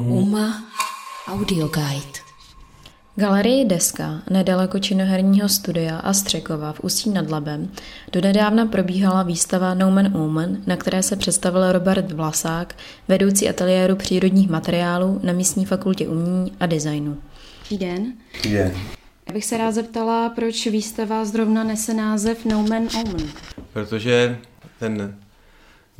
Uma Audio Guide. Galerii Deska, nedaleko činoherního studia a Střekova v Ústí nad Labem, donedávna probíhala výstava No Man Omen, na které se představil Robert Vlasák, vedoucí ateliéru přírodních materiálů na místní fakultě umění a designu. Dobrý den. Je. Já bych se rád zeptala, proč výstava zrovna nese název No Man Omen. Protože ten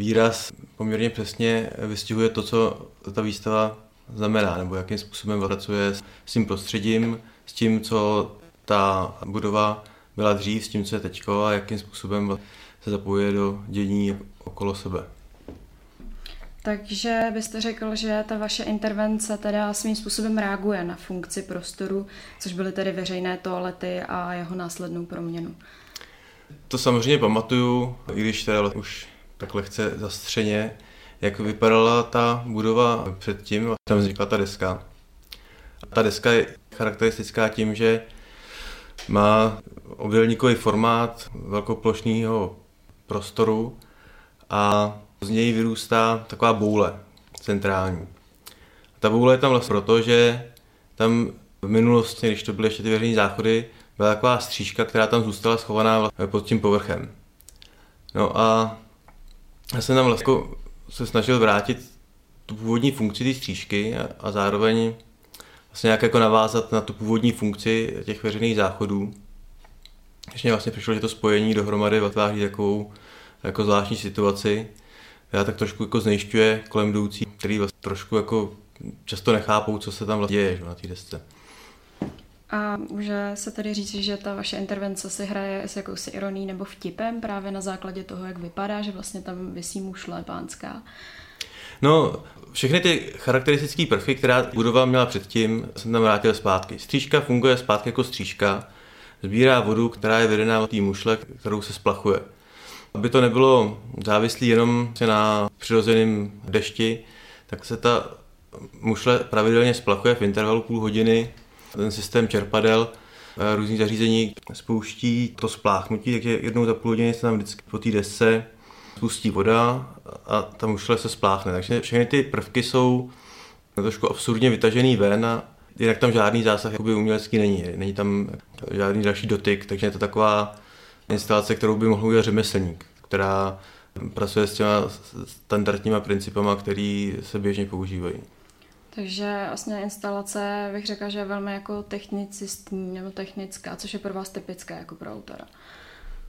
výraz poměrně přesně vystihuje to, co ta výstava znamená, nebo jakým způsobem pracuje s tím prostředím, s tím, co ta budova byla dřív, s tím, co je teďko a jakým způsobem se zapojuje do dění okolo sebe. Takže byste řekl, že ta vaše intervence teda svým způsobem reaguje na funkci prostoru, což byly tedy veřejné toalety a jeho následnou proměnu. To samozřejmě pamatuju, i když teda už tak lehce zastřeně, jak vypadala ta budova předtím, tam vznikla ta deska. Ta deska je charakteristická tím, že má obdélníkový formát velkoplošného prostoru a z něj vyrůstá taková boule centrální. Ta boule je tam vlastně proto, že tam v minulosti, když to byly ještě ty veřejné záchody, byla taková střížka, která tam zůstala schovaná pod tím povrchem. No a já jsem tam vlastně se snažil vrátit tu původní funkci té střížky a, a zároveň vlastně nějak jako navázat na tu původní funkci těch veřejných záchodů. Mě vlastně přišlo, že to spojení dohromady vytváří takovou jako zvláštní situaci, která tak trošku jako znejišťuje kolem jdoucí, který vlastně trošku jako často nechápou, co se tam vlastně děje že, na té desce. A může se tedy říct, že ta vaše intervence si hraje s jakousi ironí nebo vtipem právě na základě toho, jak vypadá, že vlastně tam vysí mušle pánská. No, všechny ty charakteristické prvky, která budova měla předtím, jsem tam vrátil zpátky. Střížka funguje zpátky jako střížka, sbírá vodu, která je vedená té mušle, kterou se splachuje. Aby to nebylo závislé jenom na přirozeném dešti, tak se ta mušle pravidelně splachuje v intervalu půl hodiny ten systém čerpadel eh, různých zařízení spouští to spláchnutí, takže jednou za půl hodiny se tam vždycky po té desce spustí voda a ta mušle se spláchne. Takže všechny ty prvky jsou trošku absurdně vytažený ven a jinak tam žádný zásah jakoby umělecký není. Není tam žádný další dotyk, takže je to taková instalace, kterou by mohl udělat řemeslník, která pracuje s těma standardníma principama, které se běžně používají. Takže vlastně instalace bych řekla, že je velmi jako technicistní nebo technická, což je pro vás typické jako pro autora.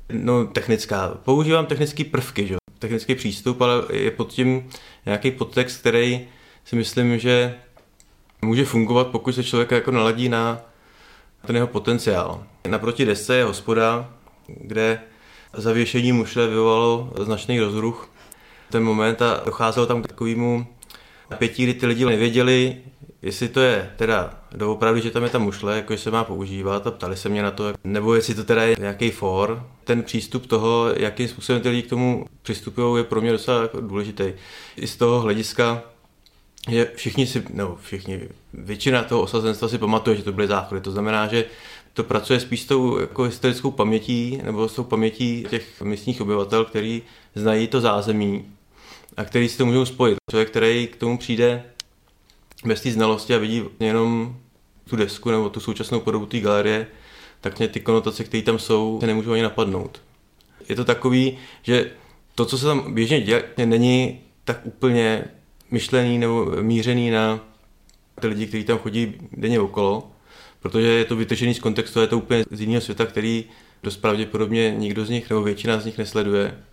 No, technická. Používám technické prvky, že? technický přístup, ale je pod tím nějaký podtext, který si myslím, že může fungovat, pokud se člověk jako naladí na ten jeho potenciál. Naproti desce je hospoda, kde zavěšení mušle vyvolalo značný rozruch ten moment a docházelo tam k takovému napětí, kdy ty lidi nevěděli, jestli to je teda doopravdy, že tam je ta mušle, jako se má používat a ptali se mě na to, nebo jestli to teda je nějaký for. Ten přístup toho, jakým způsobem ty lidi k tomu přistupují, je pro mě docela jako důležitý. I z toho hlediska, že všichni si, no všichni, většina toho osazenstva si pamatuje, že to byly záchody. To znamená, že to pracuje spíš s tou jako historickou pamětí nebo s tou pamětí těch místních obyvatel, který znají to zázemí a který si to můžou spojit. Člověk, který k tomu přijde bez té znalosti a vidí jenom tu desku nebo tu současnou podobu té galerie, tak mě ty konotace, které tam jsou, se nemůžou ani napadnout. Je to takový, že to, co se tam běžně děje, není tak úplně myšlený nebo mířený na ty lidi, kteří tam chodí denně okolo, protože je to vytržený z kontextu, je to úplně z jiného světa, který dost pravděpodobně nikdo z nich nebo většina z nich nesleduje.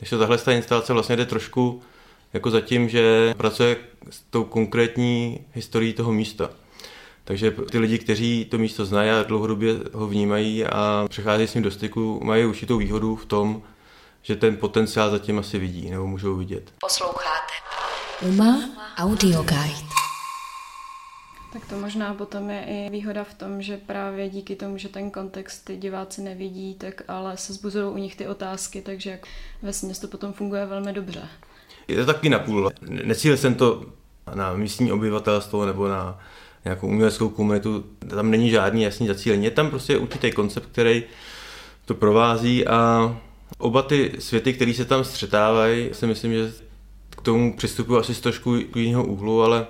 Když to tahle ta instalace vlastně jde trošku jako zatím, že pracuje s tou konkrétní historií toho místa. Takže ty lidi, kteří to místo znají a dlouhodobě ho vnímají a přecházejí s ním do styku, mají určitou výhodu v tom, že ten potenciál zatím asi vidí nebo můžou vidět. Posloucháte Uma Audio Guide. Tak to možná potom je i výhoda v tom, že právě díky tomu, že ten kontext ty diváci nevidí, tak ale se zbuzují u nich ty otázky, takže jak ve to potom funguje velmi dobře. Je to taky napůl. Necílil jsem to na místní obyvatelstvo nebo na nějakou uměleckou komunitu, tam není žádný jasný zacílení. Je tam prostě určitý koncept, který to provází a oba ty světy, které se tam střetávají, si myslím, že k tomu přistupuji asi z trošku jiného úhlu, ale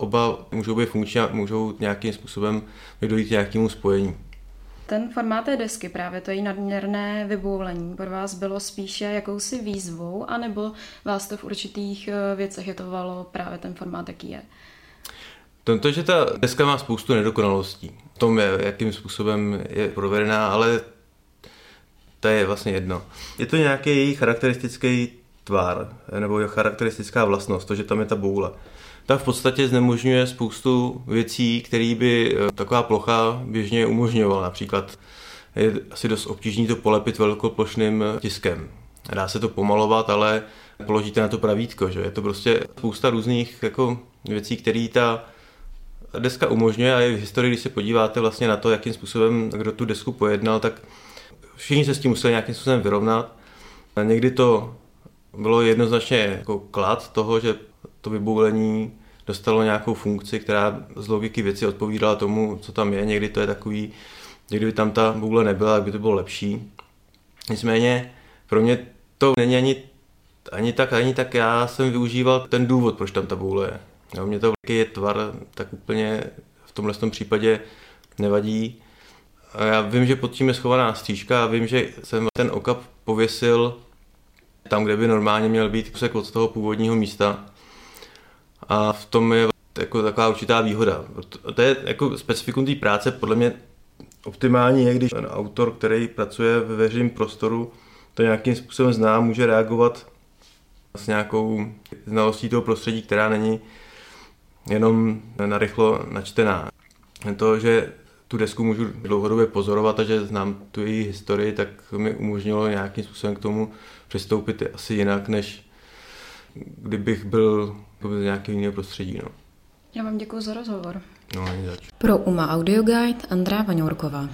Oba můžou být funkční a můžou nějakým způsobem dojít k nějakému spojení. Ten formát té desky, právě to její nadměrné vyboulení, pro vás bylo spíše jakousi výzvou, anebo vás to v určitých eh, věcech jetovalo právě ten formát, jaký je? To, že ta deska má spoustu nedokonalostí. V tom, je, jakým způsobem je provedená, ale to je vlastně jedno. Je to nějaký její charakteristický tvar, nebo jeho charakteristická vlastnost, to, že tam je ta boule. Ta v podstatě znemožňuje spoustu věcí, které by eh, taková plocha běžně umožňovala. Například je asi dost obtížný to polepit velkoplošným tiskem. Dá se to pomalovat, ale položíte na to pravítko, že je to prostě spousta různých jako věcí, které ta deska umožňuje a i v historii, když se podíváte vlastně na to, jakým způsobem kdo tu desku pojednal, tak všichni se s tím museli nějakým způsobem vyrovnat. A někdy to bylo jednoznačně jako klad toho, že to vyboulení dostalo nějakou funkci, která z logiky věci odpovídala tomu, co tam je. Někdy to je takový, někdy by tam ta boule nebyla, tak by to bylo lepší. Nicméně pro mě to není ani, ani tak, ani tak já jsem využíval ten důvod, proč tam ta boule je. Jo, mě to je tvar, tak úplně v tomhle tom případě nevadí. A já vím, že pod tím je schovaná střížka a vím, že jsem ten okap pověsil tam, kde by normálně měl být kusek od toho původního místa. A v tom je jako taková určitá výhoda. To je jako specifikum té práce, podle mě optimální je, když ten autor, který pracuje ve veřejném prostoru, to nějakým způsobem zná, může reagovat s nějakou znalostí toho prostředí, která není jenom narychlo načtená. To, že tu desku můžu dlouhodobě pozorovat a že znám tu její historii, tak mi umožnilo nějakým způsobem k tomu přistoupit asi jinak, než kdybych byl z nějakého jiného prostředí. No. Já vám děkuji za rozhovor. No, ani zač. Pro UMA Audio Guide Andrá Vaňourková.